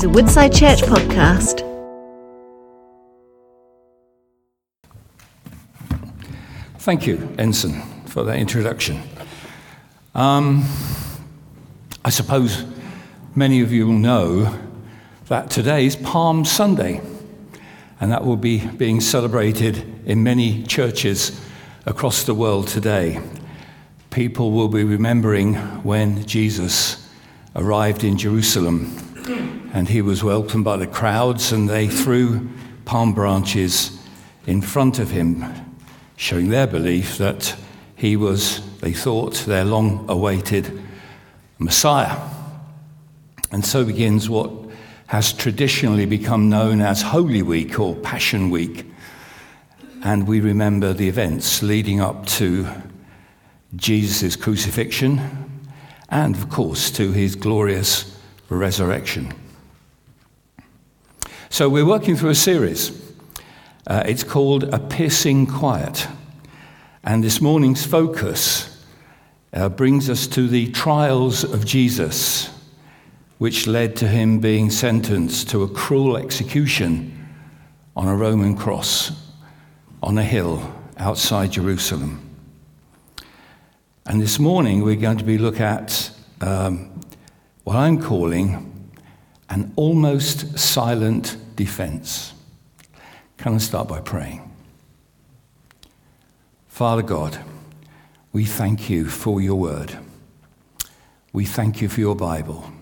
is a Woodside Church podcast. Thank you, Ensign, for that introduction. Um, I suppose many of you will know that today is Palm Sunday, and that will be being celebrated in many churches across the world today. People will be remembering when Jesus arrived in Jerusalem and he was welcomed by the crowds, and they threw palm branches in front of him, showing their belief that he was, they thought, their long awaited Messiah. And so begins what has traditionally become known as Holy Week or Passion Week. And we remember the events leading up to Jesus' crucifixion and, of course, to his glorious resurrection. So, we're working through a series. Uh, it's called A Piercing Quiet. And this morning's focus uh, brings us to the trials of Jesus, which led to him being sentenced to a cruel execution on a Roman cross on a hill outside Jerusalem. And this morning we're going to be look at um, what I'm calling an almost silent defense. Can I start by praying? Father God, we thank you for your word. We thank you for your Bible.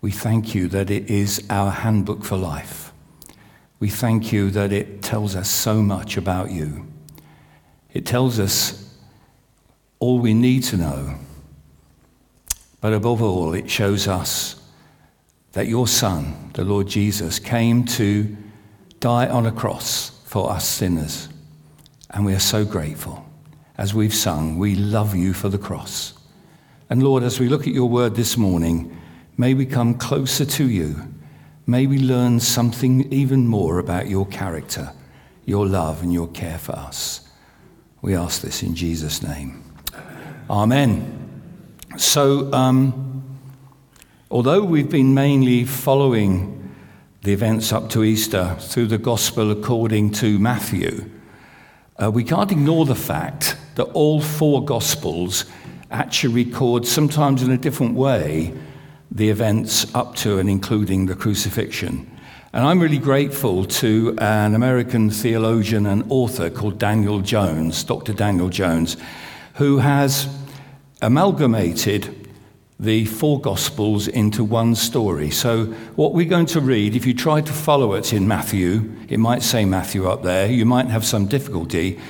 We thank you that it is our handbook for life. We thank you that it tells us so much about you. It tells us all we need to know. But above all, it shows us that your Son, the Lord Jesus, came to die on a cross for us sinners. And we are so grateful. As we've sung, we love you for the cross. And Lord, as we look at your word this morning, may we come closer to you. May we learn something even more about your character, your love, and your care for us. We ask this in Jesus' name. Amen. So, um, Although we've been mainly following the events up to Easter through the Gospel according to Matthew, uh, we can't ignore the fact that all four Gospels actually record, sometimes in a different way, the events up to and including the crucifixion. And I'm really grateful to an American theologian and author called Daniel Jones, Dr. Daniel Jones, who has amalgamated the four Gospels into one story. So, what we're going to read, if you try to follow it in Matthew, it might say Matthew up there, you might have some difficulty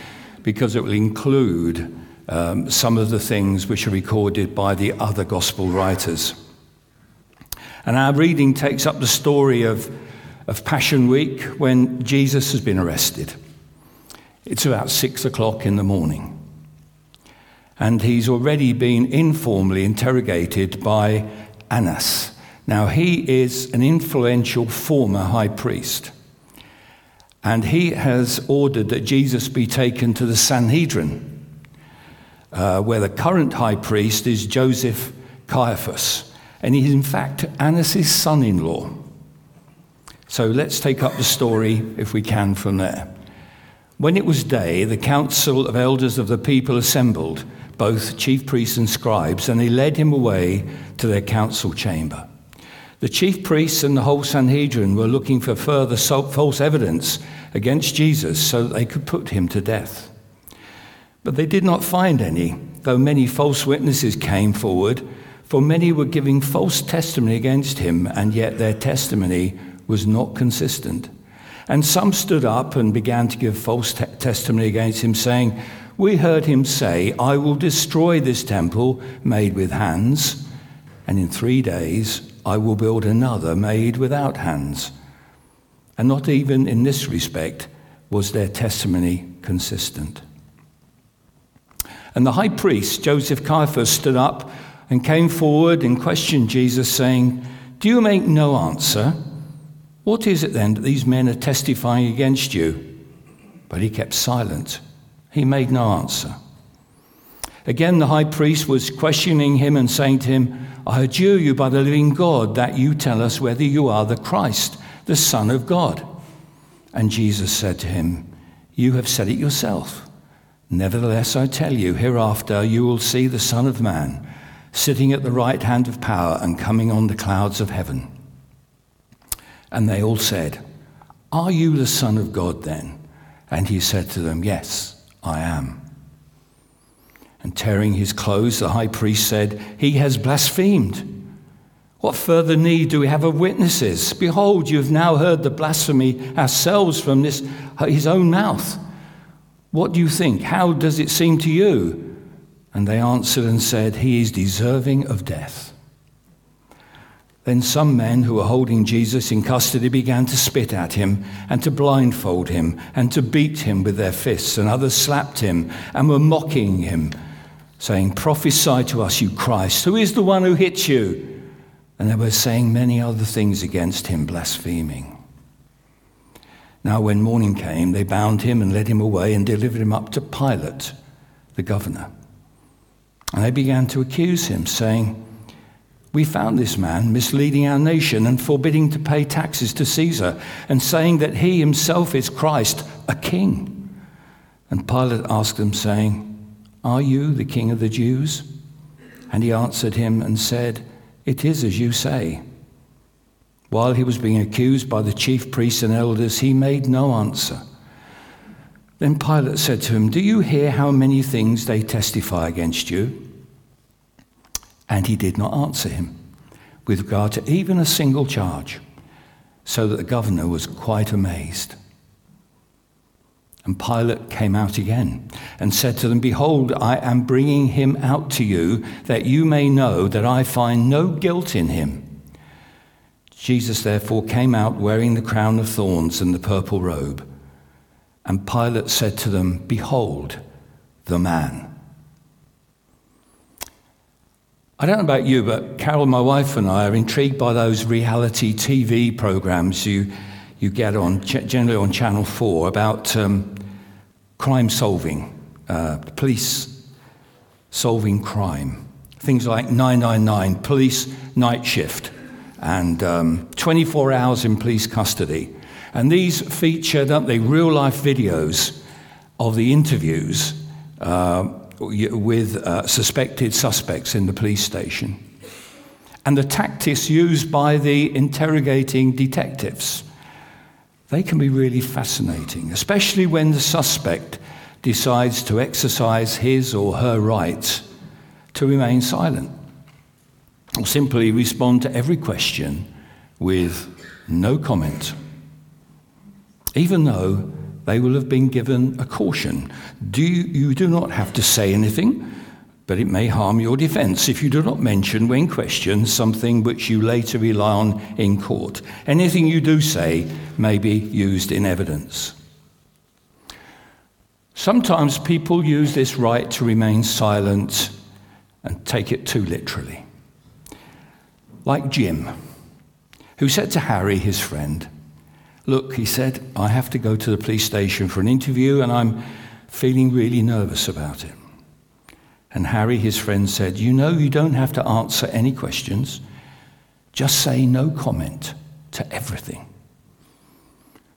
because it will include um, some of the things which are recorded by the other Gospel writers. And our reading takes up the story of, of Passion Week when Jesus has been arrested. It's about six o'clock in the morning and he's already been informally interrogated by Annas. Now, he is an influential former high priest, and he has ordered that Jesus be taken to the Sanhedrin, uh, where the current high priest is Joseph Caiaphas, and he's in fact Annas' son in law. So let's take up the story, if we can, from there. When it was day, the council of elders of the people assembled both chief priests and scribes, and they led him away to their council chamber. The chief priests and the whole Sanhedrin were looking for further false evidence against Jesus so they could put him to death. But they did not find any, though many false witnesses came forward, for many were giving false testimony against him, and yet their testimony was not consistent. And some stood up and began to give false te- testimony against him, saying, we heard him say, I will destroy this temple made with hands, and in three days I will build another made without hands. And not even in this respect was their testimony consistent. And the high priest, Joseph Caiaphas, stood up and came forward and questioned Jesus, saying, Do you make no answer? What is it then that these men are testifying against you? But he kept silent. He made no answer. Again, the high priest was questioning him and saying to him, I adjure you by the living God that you tell us whether you are the Christ, the Son of God. And Jesus said to him, You have said it yourself. Nevertheless, I tell you, hereafter you will see the Son of Man sitting at the right hand of power and coming on the clouds of heaven. And they all said, Are you the Son of God then? And he said to them, Yes, I am. And tearing his clothes, the high priest said, He has blasphemed. What further need do we have of witnesses? Behold, you have now heard the blasphemy ourselves from this, uh, his own mouth. What do you think? How does it seem to you? And they answered and said, He is deserving of death. Then some men who were holding Jesus in custody began to spit at him and to blindfold him and to beat him with their fists, and others slapped him and were mocking him saying, Prophesy to us, you Christ. Who is the one who hits you? And they were saying many other things against him, blaspheming. Now, when morning came, they bound him and led him away and delivered him up to Pilate, the governor. And they began to accuse him, saying, We found this man misleading our nation and forbidding to pay taxes to Caesar, and saying that he himself is Christ, a king. And Pilate asked them, saying, are you the king of the Jews? And he answered him and said, It is as you say. While he was being accused by the chief priests and elders, he made no answer. Then Pilate said to him, Do you hear how many things they testify against you? And he did not answer him with regard to even a single charge, so that the governor was quite amazed. And Pilate came out again and said to them, Behold, I am bringing him out to you, that you may know that I find no guilt in him. Jesus therefore came out wearing the crown of thorns and the purple robe. And Pilate said to them, Behold, the man. I don't know about you, but Carol, my wife, and I are intrigued by those reality TV programs you you get on, generally on Channel 4, about um, crime solving, uh, police solving crime. Things like 999, police night shift, and um, 24 hours in police custody. And these feature, don't they, real life videos of the interviews uh, with uh, suspected suspects in the police station. And the tactics used by the interrogating detectives they can be really fascinating, especially when the suspect decides to exercise his or her right to remain silent or simply respond to every question with no comment, even though they will have been given a caution. Do you, you do not have to say anything but it may harm your defense if you do not mention, when questioned, something which you later rely on in court. Anything you do say may be used in evidence. Sometimes people use this right to remain silent and take it too literally. Like Jim, who said to Harry, his friend, Look, he said, I have to go to the police station for an interview and I'm feeling really nervous about it. And Harry, his friend, said, You know, you don't have to answer any questions. Just say no comment to everything.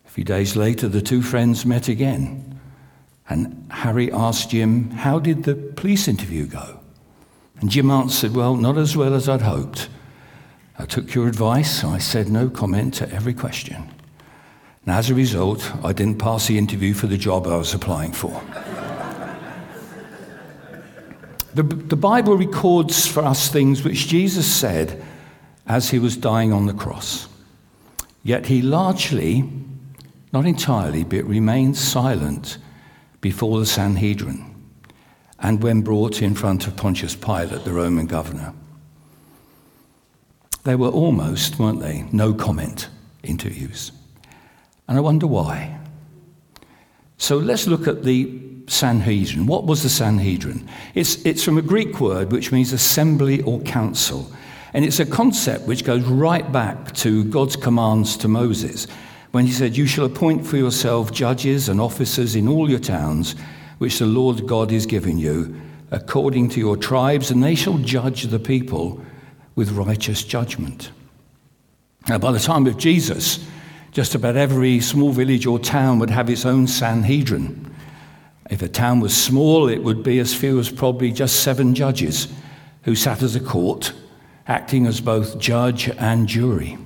A few days later, the two friends met again. And Harry asked Jim, How did the police interview go? And Jim answered, Well, not as well as I'd hoped. I took your advice. I said no comment to every question. And as a result, I didn't pass the interview for the job I was applying for. The, the Bible records for us things which Jesus said as he was dying on the cross. Yet he largely, not entirely, but remained silent before the Sanhedrin and when brought in front of Pontius Pilate, the Roman governor. They were almost, weren't they, no comment interviews. And I wonder why. So let's look at the Sanhedrin. What was the Sanhedrin? It's, it's from a Greek word which means assembly or council. And it's a concept which goes right back to God's commands to Moses when he said, You shall appoint for yourself judges and officers in all your towns, which the Lord God is giving you, according to your tribes, and they shall judge the people with righteous judgment. Now, by the time of Jesus, just about every small village or town would have its own Sanhedrin. If a town was small, it would be as few as probably just seven judges who sat as a court, acting as both judge and jury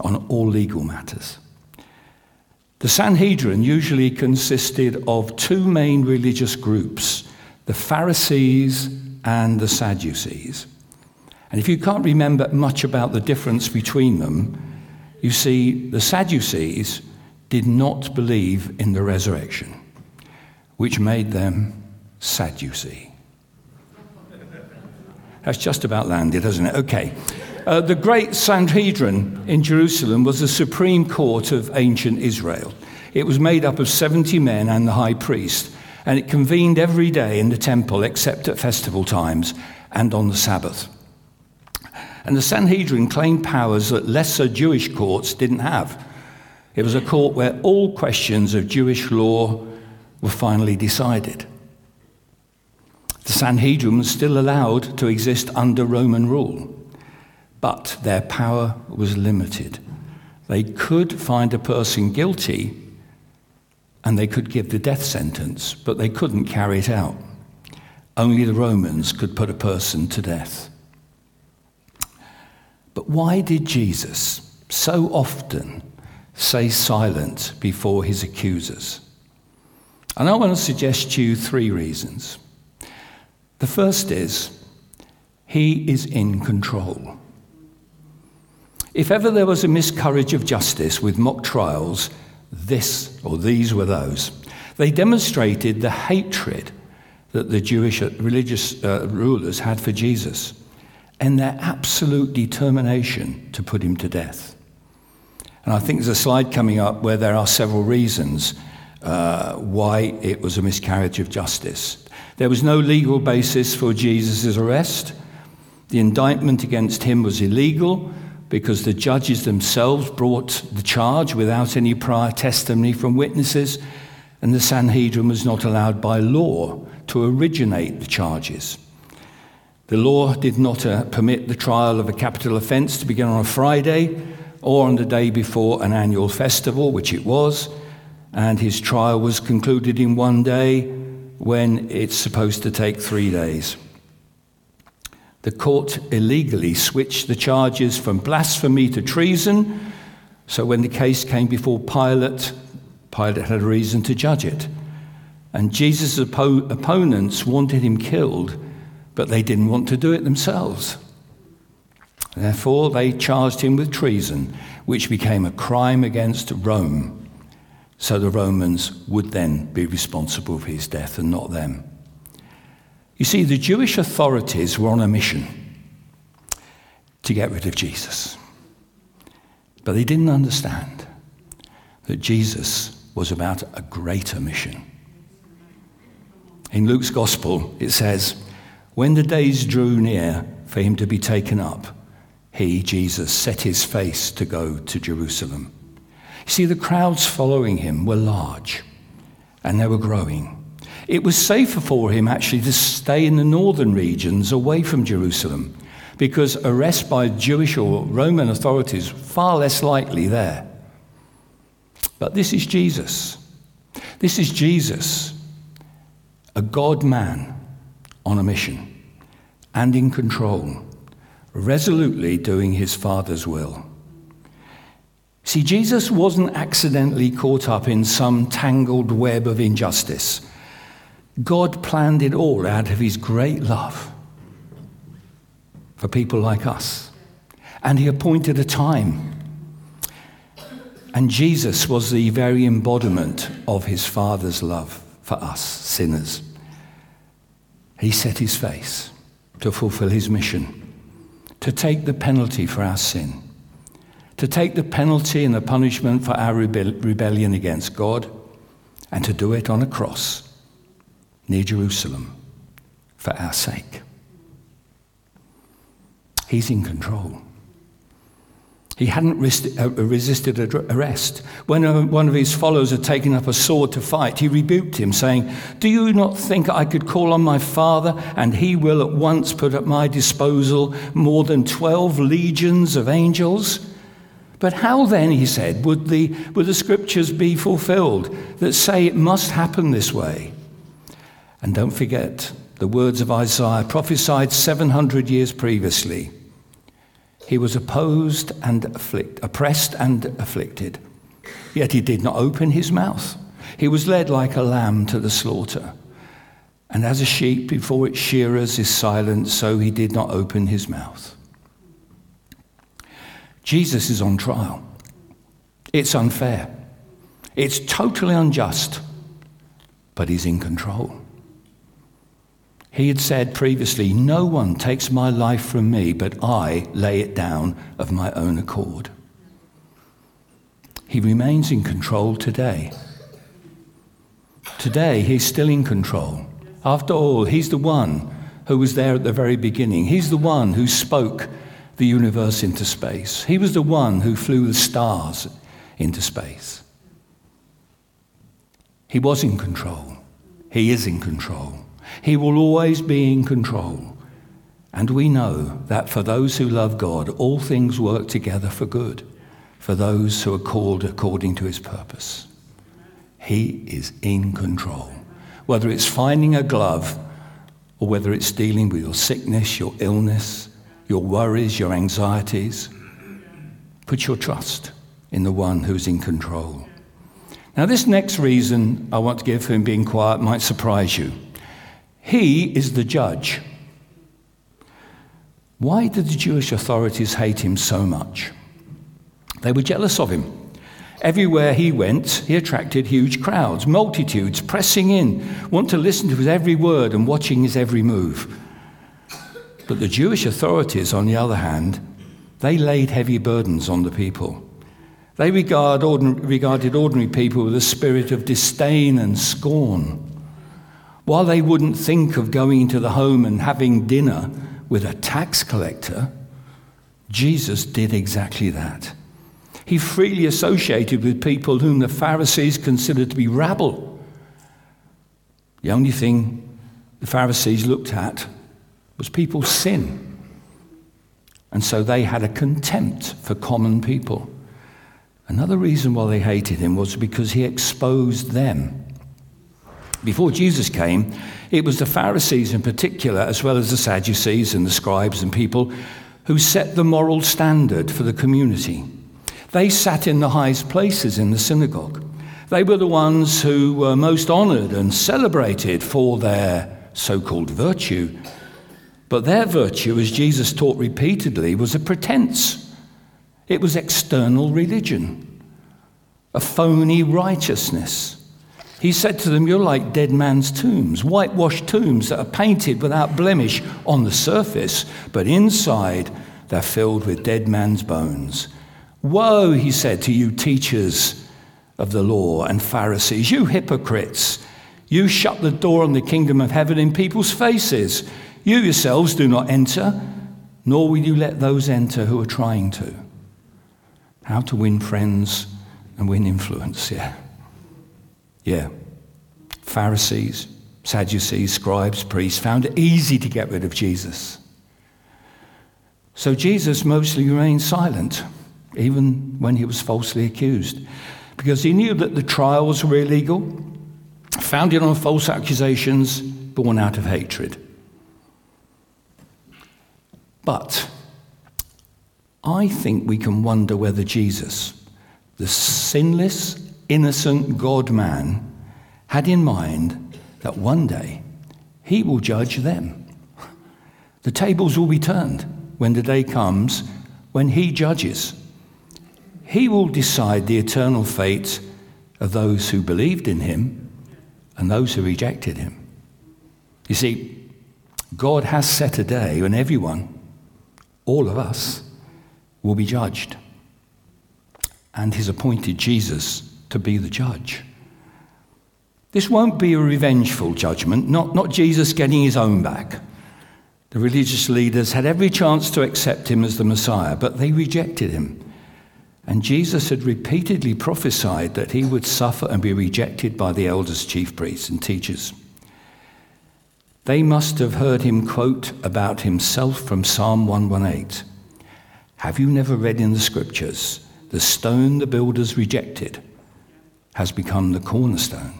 on all legal matters. The Sanhedrin usually consisted of two main religious groups the Pharisees and the Sadducees. And if you can't remember much about the difference between them, you see, the Sadducees did not believe in the resurrection, which made them Sadducee. That's just about landed, hasn't it? Okay. Uh, the great Sanhedrin in Jerusalem was the supreme court of ancient Israel. It was made up of 70 men and the high priest, and it convened every day in the temple except at festival times and on the Sabbath. And the Sanhedrin claimed powers that lesser Jewish courts didn't have. It was a court where all questions of Jewish law were finally decided. The Sanhedrin was still allowed to exist under Roman rule but their power was limited. They could find a person guilty and they could give the death sentence, but they couldn't carry it out. Only the Romans could put a person to death. But why did Jesus so often say silent before his accusers? And I want to suggest to you three reasons. The first is he is in control. If ever there was a miscarriage of justice with mock trials, this or these were those. They demonstrated the hatred that the Jewish religious uh, rulers had for Jesus and their absolute determination to put him to death. And I think there's a slide coming up where there are several reasons uh, why it was a miscarriage of justice. There was no legal basis for Jesus' arrest. The indictment against him was illegal because the judges themselves brought the charge without any prior testimony from witnesses, and the Sanhedrin was not allowed by law to originate the charges. The law did not uh, permit the trial of a capital offence to begin on a Friday or on the day before an annual festival, which it was, and his trial was concluded in one day when it's supposed to take three days the court illegally switched the charges from blasphemy to treason. So when the case came before Pilate, Pilate had a reason to judge it. And Jesus' oppo- opponents wanted him killed, but they didn't want to do it themselves. Therefore, they charged him with treason, which became a crime against Rome. So the Romans would then be responsible for his death and not them. You see, the Jewish authorities were on a mission to get rid of Jesus. But they didn't understand that Jesus was about a greater mission. In Luke's gospel, it says, When the days drew near for him to be taken up, he, Jesus, set his face to go to Jerusalem. You see, the crowds following him were large and they were growing. It was safer for him actually to stay in the northern regions away from Jerusalem because arrest by Jewish or Roman authorities far less likely there. But this is Jesus. This is Jesus, a God man on a mission and in control, resolutely doing his Father's will. See, Jesus wasn't accidentally caught up in some tangled web of injustice God planned it all out of his great love for people like us. And he appointed a time. And Jesus was the very embodiment of his Father's love for us, sinners. He set his face to fulfill his mission, to take the penalty for our sin, to take the penalty and the punishment for our rebellion against God, and to do it on a cross near Jerusalem for our sake. He's in control. He hadn't uh, resisted arrest. When one of his followers had taken up a sword to fight, he rebuked him, saying, Do you not think I could call on my father, and he will at once put at my disposal more than 12 legions of angels? But how then, he said, would the, would the scriptures be fulfilled that say it must happen this way? And don't forget the words of Isaiah prophesied 700 years previously. He was opposed and oppressed and afflicted, yet he did not open his mouth. He was led like a lamb to the slaughter. And as a sheep before its shearers is silent, so he did not open his mouth. Jesus is on trial. It's unfair. It's totally unjust, but he's in control. He had said previously, No one takes my life from me, but I lay it down of my own accord. He remains in control today. Today, he's still in control. After all, he's the one who was there at the very beginning. He's the one who spoke the universe into space. He was the one who flew the stars into space. He was in control. He is in control. He will always be in control. And we know that for those who love God, all things work together for good, for those who are called according to his purpose. He is in control. Whether it's finding a glove or whether it's dealing with your sickness, your illness, your worries, your anxieties, put your trust in the one who's in control. Now, this next reason I want to give for him being quiet might surprise you. He is the judge. Why did the Jewish authorities hate him so much? They were jealous of him. Everywhere he went, he attracted huge crowds, multitudes pressing in, want to listen to his every word and watching his every move. But the Jewish authorities, on the other hand, they laid heavy burdens on the people. They regard ordinary, regarded ordinary people with a spirit of disdain and scorn. While they wouldn't think of going into the home and having dinner with a tax collector, Jesus did exactly that. He freely associated with people whom the Pharisees considered to be rabble. The only thing the Pharisees looked at was people's sin. And so they had a contempt for common people. Another reason why they hated him was because he exposed them. Before Jesus came, it was the Pharisees in particular, as well as the Sadducees and the scribes and people, who set the moral standard for the community. They sat in the highest places in the synagogue. They were the ones who were most honored and celebrated for their so called virtue. But their virtue, as Jesus taught repeatedly, was a pretense. It was external religion, a phony righteousness. He said to them, You're like dead man's tombs, whitewashed tombs that are painted without blemish on the surface, but inside they're filled with dead man's bones. Woe, he said to you, teachers of the law and Pharisees, you hypocrites! You shut the door on the kingdom of heaven in people's faces. You yourselves do not enter, nor will you let those enter who are trying to. How to win friends and win influence, yeah. Yeah. Pharisees, Sadducees, scribes, priests found it easy to get rid of Jesus. So Jesus mostly remained silent, even when he was falsely accused, because he knew that the trials were illegal, founded on false accusations, born out of hatred. But I think we can wonder whether Jesus, the sinless, innocent God man had in mind that one day he will judge them. The tables will be turned when the day comes when he judges. He will decide the eternal fate of those who believed in him and those who rejected him. You see, God has set a day when everyone, all of us, will be judged. And he's appointed Jesus to be the judge. This won't be a revengeful judgment, not, not Jesus getting his own back. The religious leaders had every chance to accept him as the Messiah, but they rejected him. And Jesus had repeatedly prophesied that he would suffer and be rejected by the elders, chief priests, and teachers. They must have heard him quote about himself from Psalm 118. Have you never read in the scriptures, the stone the builders rejected has become the cornerstone?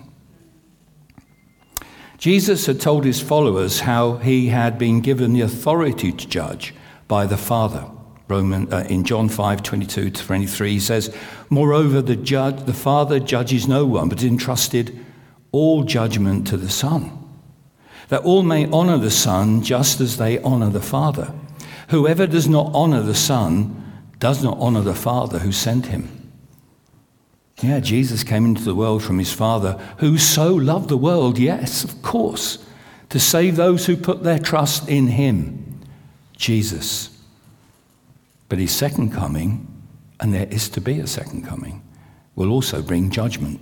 Jesus had told his followers how he had been given the authority to judge by the Father. Roman, uh, in John 5 22 to 23, he says, Moreover, the, judge, the Father judges no one, but entrusted all judgment to the Son, that all may honor the Son just as they honor the Father. Whoever does not honor the Son does not honor the Father who sent him. Yeah, Jesus came into the world from his Father, who so loved the world, yes, of course, to save those who put their trust in him, Jesus. But his second coming, and there is to be a second coming, will also bring judgment.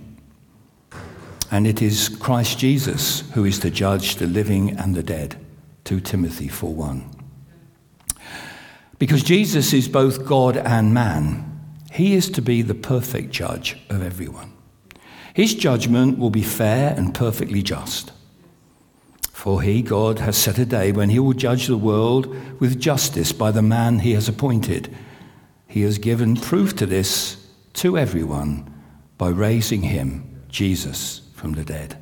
And it is Christ Jesus who is to judge the living and the dead. 2 Timothy 4:1. Because Jesus is both God and man, he is to be the perfect judge of everyone. His judgment will be fair and perfectly just. For he, God, has set a day when he will judge the world with justice by the man he has appointed. He has given proof to this to everyone by raising him, Jesus, from the dead.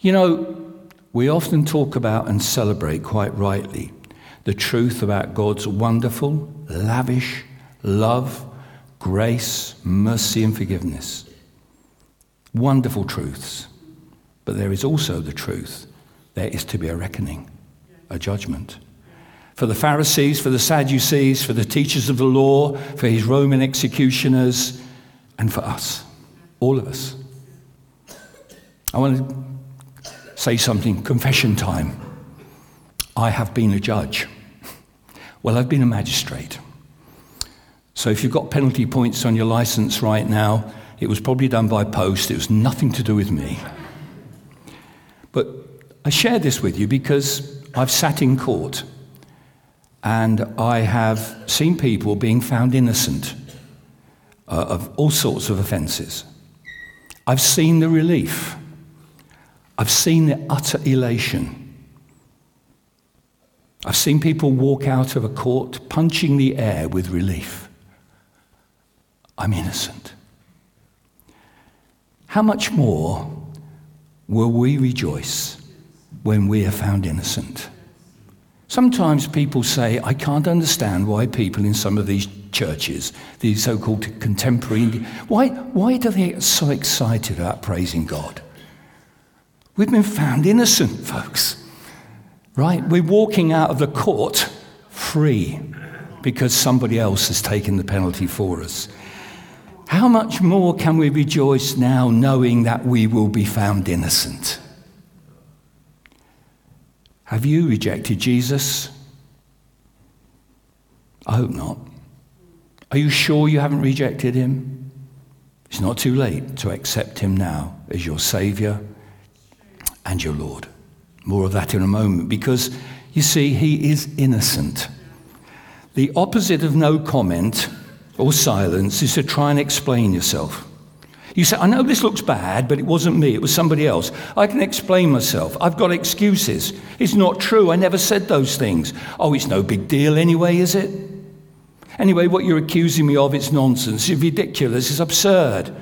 You know, we often talk about and celebrate quite rightly the truth about God's wonderful, lavish love, grace, mercy, and forgiveness. Wonderful truths. But there is also the truth there is to be a reckoning, a judgment. For the Pharisees, for the Sadducees, for the teachers of the law, for his Roman executioners, and for us, all of us. I want to say something, confession time. I have been a judge. Well, I've been a magistrate. So if you've got penalty points on your license right now, it was probably done by post. It was nothing to do with me. But I share this with you because I've sat in court and I have seen people being found innocent uh, of all sorts of offences. I've seen the relief. I've seen the utter elation. I've seen people walk out of a court punching the air with relief. I'm innocent. How much more will we rejoice when we are found innocent? Sometimes people say, I can't understand why people in some of these churches, these so called contemporary, why, why do they get so excited about praising God? We've been found innocent, folks. Right? We're walking out of the court free because somebody else has taken the penalty for us. How much more can we rejoice now knowing that we will be found innocent? Have you rejected Jesus? I hope not. Are you sure you haven't rejected him? It's not too late to accept him now as your Savior and your Lord. More of that in a moment because you see, he is innocent. The opposite of no comment or silence is to try and explain yourself. You say, I know this looks bad, but it wasn't me, it was somebody else. I can explain myself. I've got excuses. It's not true. I never said those things. Oh, it's no big deal anyway, is it? Anyway, what you're accusing me of, it's nonsense. It's ridiculous. It's absurd.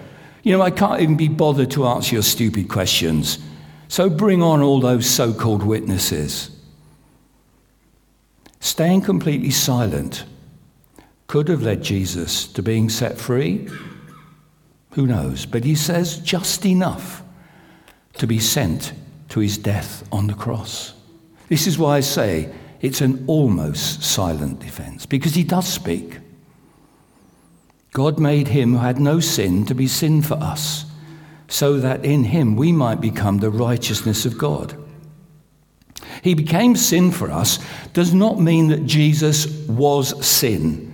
You know, I can't even be bothered to answer your stupid questions. So bring on all those so called witnesses. Staying completely silent could have led Jesus to being set free. Who knows? But he says just enough to be sent to his death on the cross. This is why I say it's an almost silent defense, because he does speak. God made him who had no sin to be sin for us, so that in him we might become the righteousness of God. He became sin for us does not mean that Jesus was sin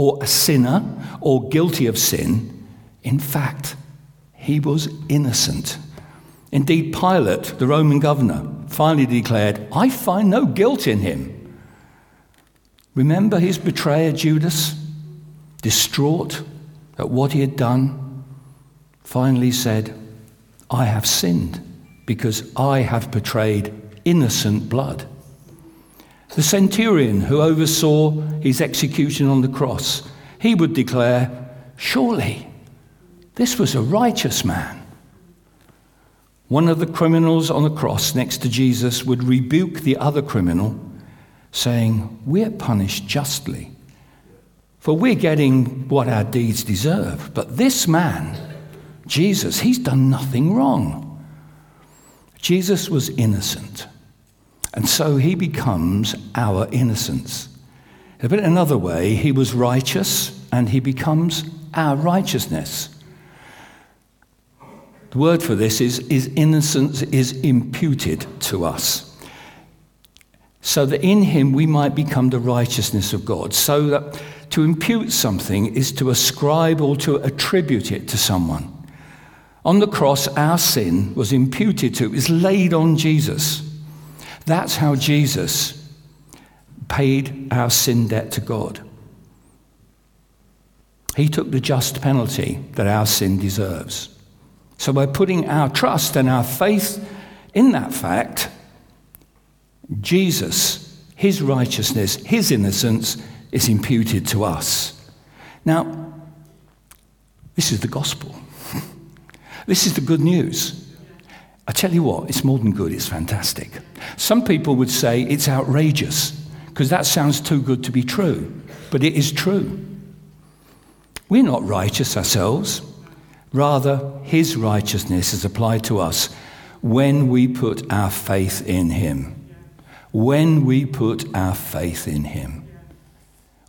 or a sinner or guilty of sin. In fact, he was innocent. Indeed, Pilate, the Roman governor, finally declared, I find no guilt in him. Remember his betrayer, Judas? distraught at what he had done, finally said, I have sinned because I have betrayed innocent blood. The centurion who oversaw his execution on the cross, he would declare, Surely this was a righteous man. One of the criminals on the cross next to Jesus would rebuke the other criminal, saying, We're punished justly, for we're getting what our deeds deserve. But this man, Jesus, he's done nothing wrong. Jesus was innocent. And so he becomes our innocence. A bit another way, he was righteous and he becomes our righteousness. The word for this is, is innocence is imputed to us. So that in him we might become the righteousness of God. So that to impute something is to ascribe or to attribute it to someone. On the cross, our sin was imputed to, it was laid on Jesus. That's how Jesus paid our sin debt to God. He took the just penalty that our sin deserves. So, by putting our trust and our faith in that fact, Jesus, his righteousness, his innocence is imputed to us. Now, this is the gospel. this is the good news. I tell you what, it's more than good, it's fantastic. Some people would say it's outrageous because that sounds too good to be true, but it is true. We're not righteous ourselves. Rather, His righteousness is applied to us when we put our faith in Him. When we put our faith in Him.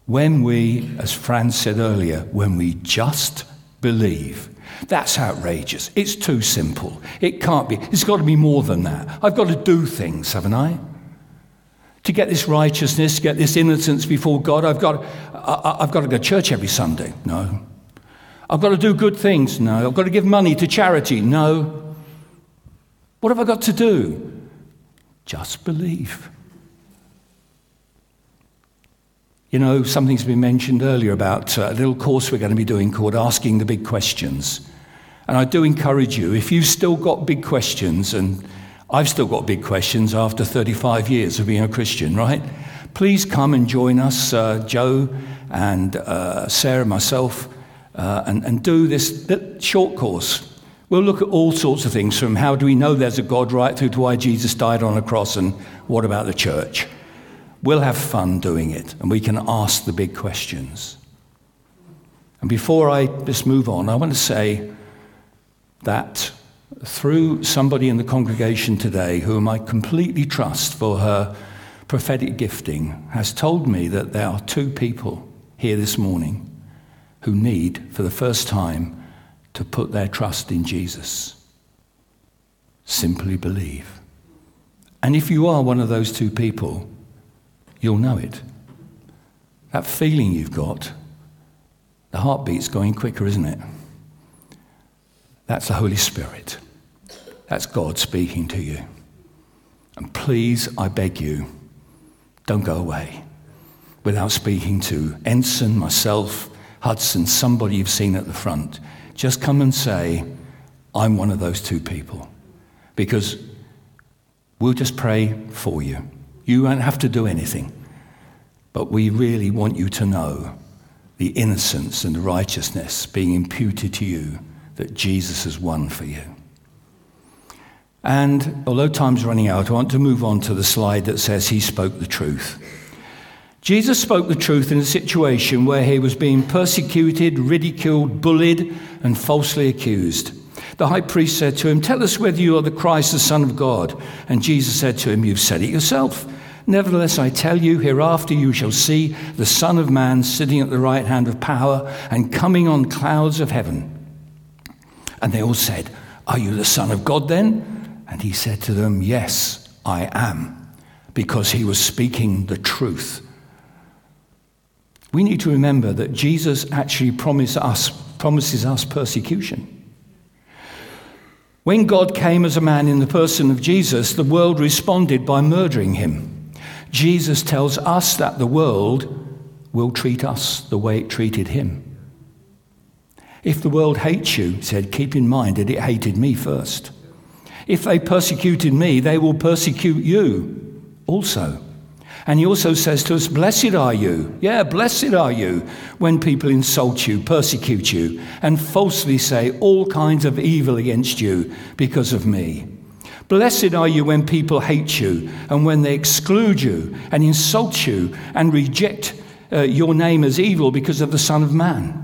When we, as Fran said earlier, when we just believe. That's outrageous. It's too simple. It can't be. It's got to be more than that. I've got to do things, haven't I? To get this righteousness, get this innocence before God, I've got, I, I've got to go to church every Sunday. No. I've got to do good things. No. I've got to give money to charity. No. What have I got to do? Just believe. You know, something's been mentioned earlier about uh, a little course we're going to be doing called Asking the Big Questions. And I do encourage you, if you've still got big questions, and I've still got big questions after 35 years of being a Christian, right? Please come and join us, uh, Joe and uh, Sarah, myself, uh, and, and do this short course. We'll look at all sorts of things from how do we know there's a God right through to why Jesus died on a cross and what about the church. We'll have fun doing it, and we can ask the big questions. And before I just move on, I want to say that through somebody in the congregation today, whom I completely trust for her prophetic gifting, has told me that there are two people here this morning who need, for the first time, to put their trust in Jesus. Simply believe. And if you are one of those two people, you'll know it. That feeling you've got, the heartbeat's going quicker, isn't it? That's the Holy Spirit. That's God speaking to you. And please, I beg you, don't go away without speaking to Ensign, myself, Hudson, somebody you've seen at the front. Just come and say, I'm one of those two people. Because we'll just pray for you. You won't have to do anything. But we really want you to know the innocence and the righteousness being imputed to you that Jesus has won for you. And although time's running out, I want to move on to the slide that says he spoke the truth. Jesus spoke the truth in a situation where he was being persecuted, ridiculed, bullied, and falsely accused. The high priest said to him, Tell us whether you are the Christ, the Son of God. And Jesus said to him, You've said it yourself. Nevertheless, I tell you, hereafter you shall see the Son of Man sitting at the right hand of power and coming on clouds of heaven. And they all said, Are you the Son of God then? And he said to them, Yes, I am, because he was speaking the truth. We need to remember that Jesus actually promised us, promises us persecution. When God came as a man in the person of Jesus, the world responded by murdering him. Jesus tells us that the world will treat us the way it treated him. If the world hates you, he said, keep in mind that it hated me first. If they persecuted me, they will persecute you also. And he also says to us, Blessed are you. Yeah, blessed are you when people insult you, persecute you, and falsely say all kinds of evil against you because of me. Blessed are you when people hate you and when they exclude you and insult you and reject uh, your name as evil because of the Son of Man.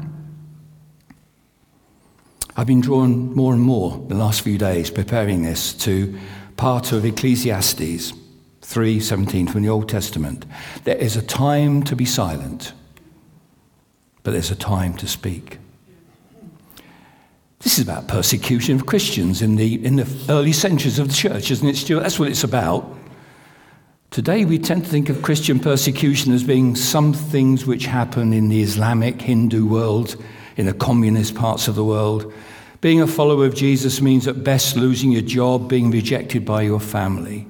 I've been drawn more and more the last few days preparing this to part of Ecclesiastes 3:17 from the Old Testament. There is a time to be silent, but there's a time to speak. This is about persecution of Christians in the, in the early centuries of the church, isn't it, Stuart? That's what it's about. Today, we tend to think of Christian persecution as being some things which happen in the Islamic Hindu world, in the communist parts of the world. Being a follower of Jesus means at best losing your job, being rejected by your family.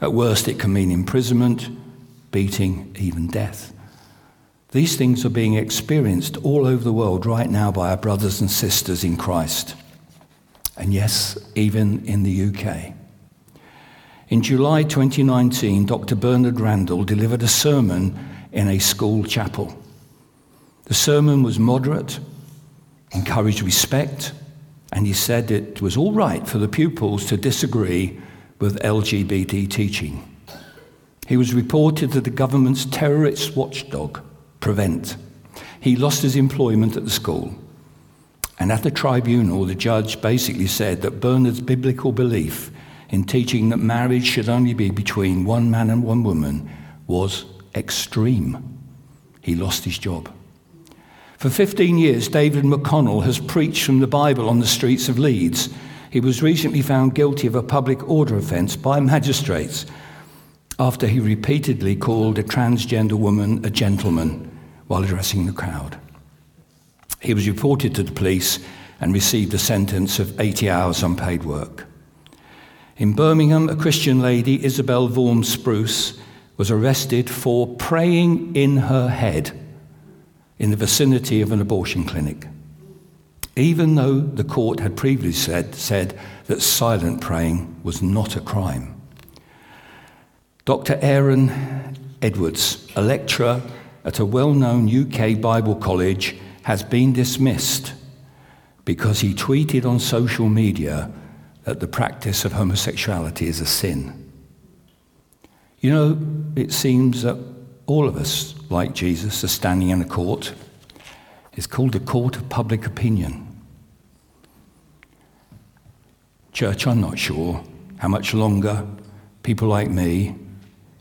At worst, it can mean imprisonment, beating, even death. These things are being experienced all over the world right now by our brothers and sisters in Christ. And yes, even in the UK. In July 2019, Dr. Bernard Randall delivered a sermon in a school chapel. The sermon was moderate, encouraged respect, and he said it was all right for the pupils to disagree with LGBT teaching. He was reported to the government's terrorist watchdog, Prevent. He lost his employment at the school. And at the tribunal, the judge basically said that Bernard's biblical belief in teaching that marriage should only be between one man and one woman was extreme. He lost his job. For 15 years, David McConnell has preached from the Bible on the streets of Leeds he was recently found guilty of a public order offence by magistrates after he repeatedly called a transgender woman a gentleman while addressing the crowd. He was reported to the police and received a sentence of 80 hours unpaid work. In Birmingham, a Christian lady, Isabel Vaughan Spruce, was arrested for praying in her head in the vicinity of an abortion clinic even though the court had previously said, said that silent praying was not a crime. Dr. Aaron Edwards, a lecturer at a well known UK Bible college, has been dismissed because he tweeted on social media that the practice of homosexuality is a sin. You know, it seems that all of us, like Jesus, are standing in a court. It's called a court of public opinion. Church, I'm not sure how much longer people like me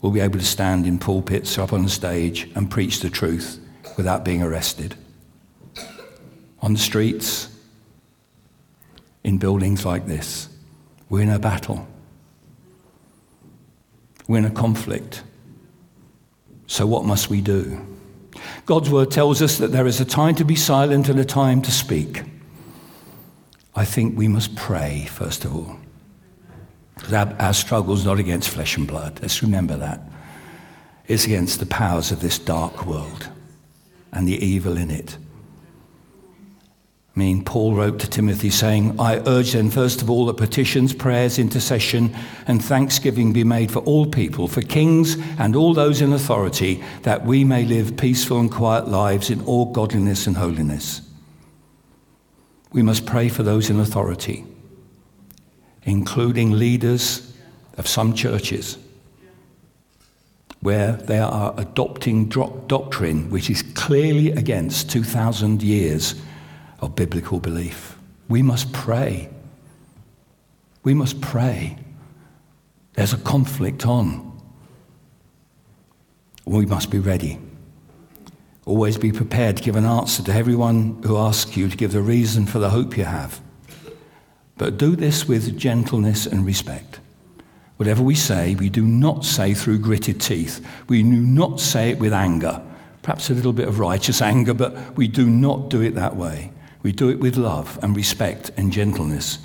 will be able to stand in pulpits up on the stage and preach the truth without being arrested. On the streets, in buildings like this, we're in a battle. We're in a conflict. So, what must we do? God's word tells us that there is a time to be silent and a time to speak. I think we must pray, first of all. Because our, our struggle is not against flesh and blood. Let's remember that. It's against the powers of this dark world and the evil in it. I mean, Paul wrote to Timothy saying, I urge then, first of all, that petitions, prayers, intercession, and thanksgiving be made for all people, for kings and all those in authority, that we may live peaceful and quiet lives in all godliness and holiness. We must pray for those in authority, including leaders of some churches, where they are adopting doctrine which is clearly against 2,000 years of biblical belief. We must pray. We must pray. There's a conflict on. We must be ready. Always be prepared to give an answer to everyone who asks you to give the reason for the hope you have. But do this with gentleness and respect. Whatever we say, we do not say through gritted teeth. We do not say it with anger, perhaps a little bit of righteous anger, but we do not do it that way. We do it with love and respect and gentleness,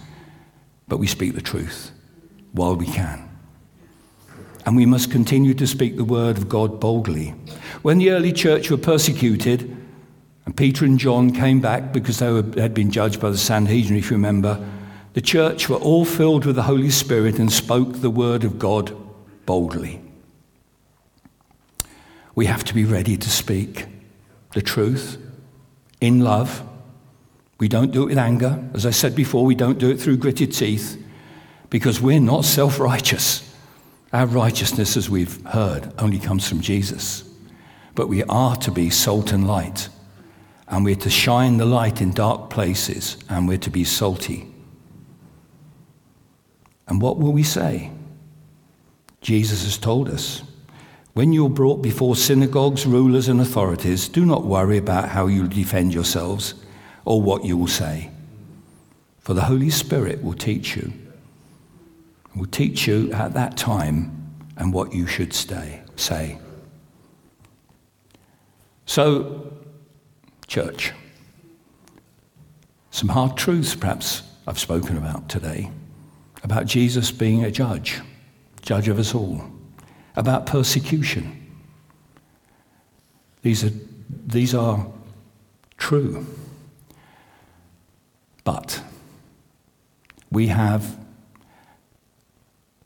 but we speak the truth while we can. And we must continue to speak the word of God boldly. When the early church were persecuted, and Peter and John came back because they were, had been judged by the Sanhedrin, if you remember, the church were all filled with the Holy Spirit and spoke the word of God boldly. We have to be ready to speak the truth in love. We don't do it with anger. As I said before, we don't do it through gritted teeth because we're not self righteous. Our righteousness, as we've heard, only comes from Jesus. But we are to be salt and light, and we're to shine the light in dark places, and we're to be salty. And what will we say? Jesus has told us when you're brought before synagogues, rulers, and authorities, do not worry about how you'll defend yourselves or what you will say. For the Holy Spirit will teach you. Will teach you at that time and what you should stay, say. So, church, some hard truths perhaps I've spoken about today about Jesus being a judge, judge of us all about persecution. These are, these are true. But we have,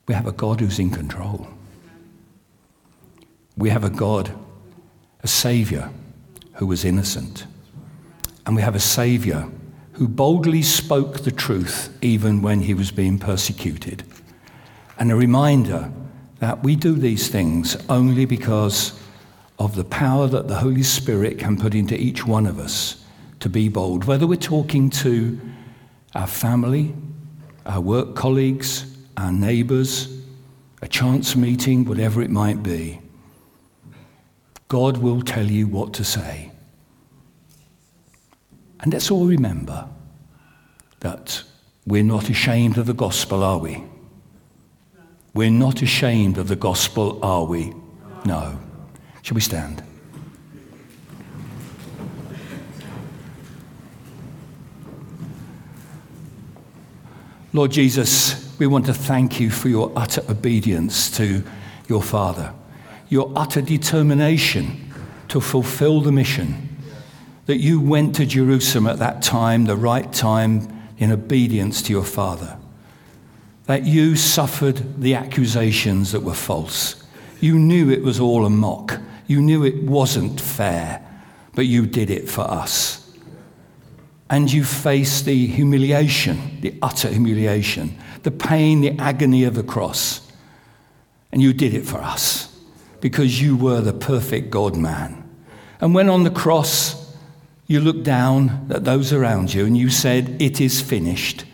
we have a God who's in control. We have a God, a Savior who was innocent. And we have a Savior who boldly spoke the truth even when he was being persecuted. And a reminder that we do these things only because of the power that the Holy Spirit can put into each one of us to be bold. Whether we're talking to our family, our work colleagues, our neighbours, a chance meeting, whatever it might be, God will tell you what to say. And let's all remember that we're not ashamed of the gospel, are we? We're not ashamed of the gospel, are we? No. Shall we stand? Lord Jesus, we want to thank you for your utter obedience to your Father, your utter determination to fulfill the mission, that you went to Jerusalem at that time, the right time, in obedience to your Father that you suffered the accusations that were false. You knew it was all a mock. You knew it wasn't fair, but you did it for us. And you faced the humiliation, the utter humiliation, the pain, the agony of the cross. And you did it for us because you were the perfect God man. And when on the cross, you looked down at those around you and you said, It is finished.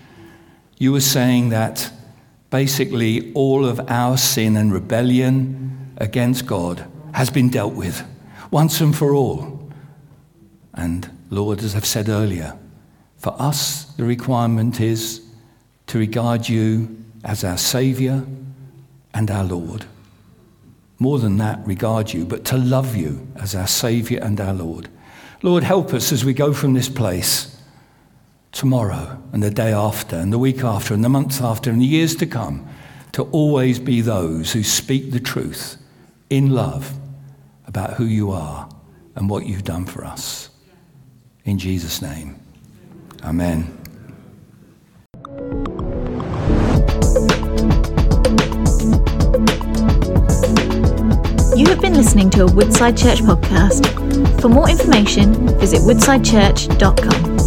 You were saying that basically all of our sin and rebellion against God has been dealt with once and for all. And Lord, as I've said earlier, for us the requirement is to regard you as our Saviour and our Lord. More than that, regard you, but to love you as our Saviour and our Lord. Lord, help us as we go from this place tomorrow and the day after and the week after and the months after and the years to come to always be those who speak the truth in love about who you are and what you've done for us. In Jesus' name, amen. You have been listening to a Woodside Church podcast. For more information, visit woodsidechurch.com.